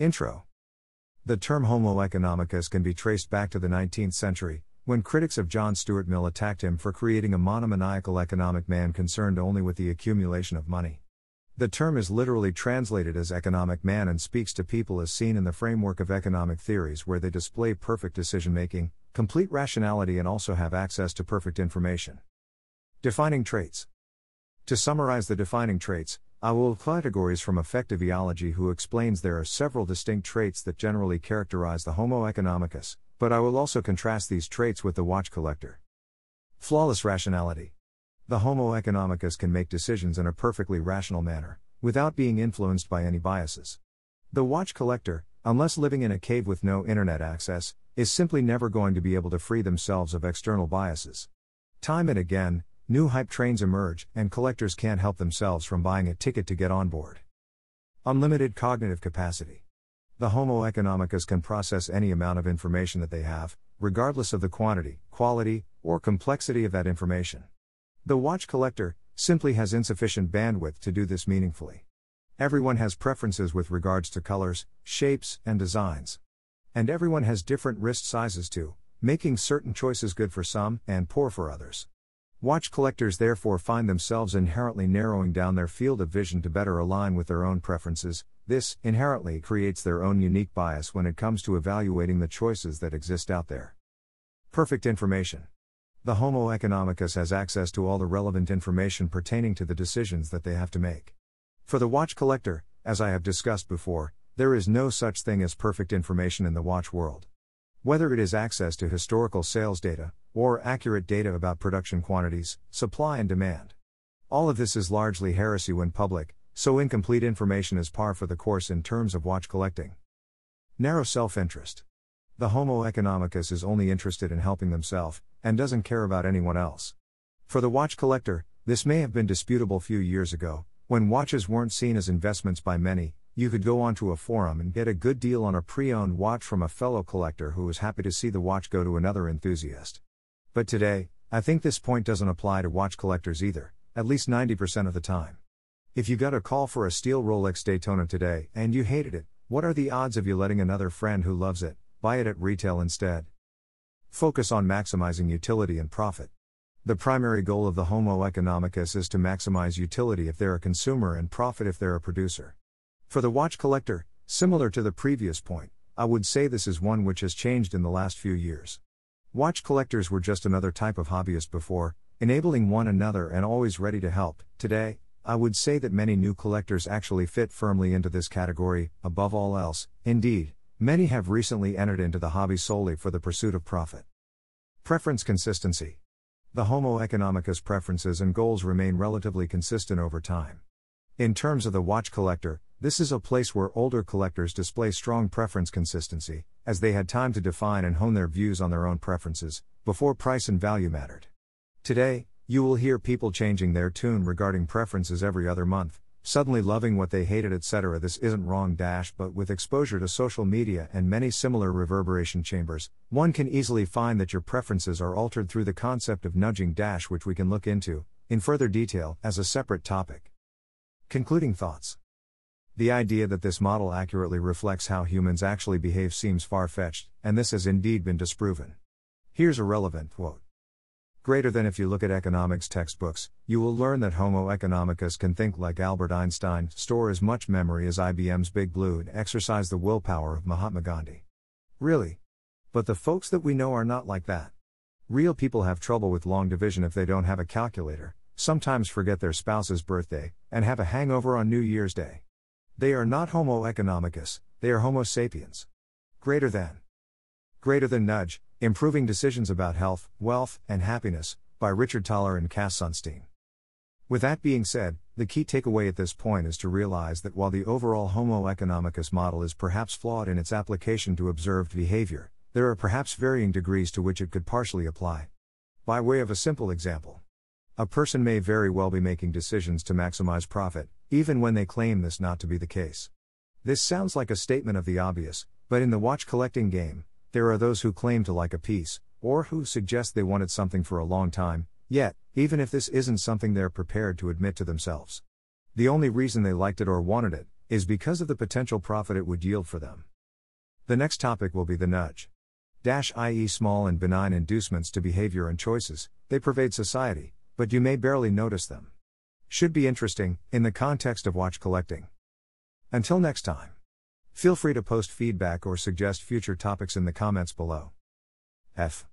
Intro The term Homo economicus can be traced back to the 19th century, when critics of John Stuart Mill attacked him for creating a monomaniacal economic man concerned only with the accumulation of money. The term is literally translated as economic man and speaks to people as seen in the framework of economic theories where they display perfect decision making, complete rationality, and also have access to perfect information. Defining traits. To summarize the defining traits, I will apply categories from affective eology who explains there are several distinct traits that generally characterize the Homo economicus, but I will also contrast these traits with the watch collector. Flawless rationality. The Homo economicus can make decisions in a perfectly rational manner, without being influenced by any biases. The watch collector, unless living in a cave with no internet access, is simply never going to be able to free themselves of external biases. Time and again, New hype trains emerge, and collectors can't help themselves from buying a ticket to get on board. Unlimited cognitive capacity. The Homo economicus can process any amount of information that they have, regardless of the quantity, quality, or complexity of that information. The watch collector simply has insufficient bandwidth to do this meaningfully. Everyone has preferences with regards to colors, shapes, and designs. And everyone has different wrist sizes too, making certain choices good for some and poor for others. Watch collectors therefore find themselves inherently narrowing down their field of vision to better align with their own preferences. This, inherently, creates their own unique bias when it comes to evaluating the choices that exist out there. Perfect information. The Homo economicus has access to all the relevant information pertaining to the decisions that they have to make. For the watch collector, as I have discussed before, there is no such thing as perfect information in the watch world. Whether it is access to historical sales data, or accurate data about production quantities, supply, and demand. All of this is largely heresy when public, so incomplete information is par for the course in terms of watch collecting. Narrow self interest. The Homo economicus is only interested in helping themselves, and doesn't care about anyone else. For the watch collector, this may have been disputable few years ago, when watches weren't seen as investments by many, you could go onto a forum and get a good deal on a pre owned watch from a fellow collector who was happy to see the watch go to another enthusiast. But today, I think this point doesn't apply to watch collectors either, at least 90% of the time. If you got a call for a steel Rolex Daytona today and you hated it, what are the odds of you letting another friend who loves it buy it at retail instead? Focus on maximizing utility and profit. The primary goal of the Homo economicus is to maximize utility if they're a consumer and profit if they're a producer. For the watch collector, similar to the previous point, I would say this is one which has changed in the last few years. Watch collectors were just another type of hobbyist before, enabling one another and always ready to help. Today, I would say that many new collectors actually fit firmly into this category, above all else, indeed, many have recently entered into the hobby solely for the pursuit of profit. Preference consistency. The Homo economicus preferences and goals remain relatively consistent over time. In terms of the watch collector, this is a place where older collectors display strong preference consistency, as they had time to define and hone their views on their own preferences, before price and value mattered. Today, you will hear people changing their tune regarding preferences every other month, suddenly loving what they hated, etc. This isn't wrong, dash, but with exposure to social media and many similar reverberation chambers, one can easily find that your preferences are altered through the concept of nudging, dash, which we can look into, in further detail, as a separate topic. Concluding thoughts. The idea that this model accurately reflects how humans actually behave seems far fetched, and this has indeed been disproven. Here's a relevant quote. Greater than if you look at economics textbooks, you will learn that Homo economicus can think like Albert Einstein, store as much memory as IBM's Big Blue, and exercise the willpower of Mahatma Gandhi. Really? But the folks that we know are not like that. Real people have trouble with long division if they don't have a calculator, sometimes forget their spouse's birthday, and have a hangover on New Year's Day. They are not Homo economicus, they are Homo sapiens. Greater than. Greater than Nudge Improving Decisions About Health, Wealth, and Happiness, by Richard Thaler and Cass Sunstein. With that being said, the key takeaway at this point is to realize that while the overall Homo economicus model is perhaps flawed in its application to observed behavior, there are perhaps varying degrees to which it could partially apply. By way of a simple example, a person may very well be making decisions to maximize profit, even when they claim this not to be the case. This sounds like a statement of the obvious, but in the watch collecting game, there are those who claim to like a piece, or who suggest they wanted something for a long time, yet, even if this isn't something they're prepared to admit to themselves. The only reason they liked it or wanted it is because of the potential profit it would yield for them. The next topic will be the nudge. Dash i.e., small and benign inducements to behavior and choices, they pervade society, but you may barely notice them. Should be interesting, in the context of watch collecting. Until next time. Feel free to post feedback or suggest future topics in the comments below. F.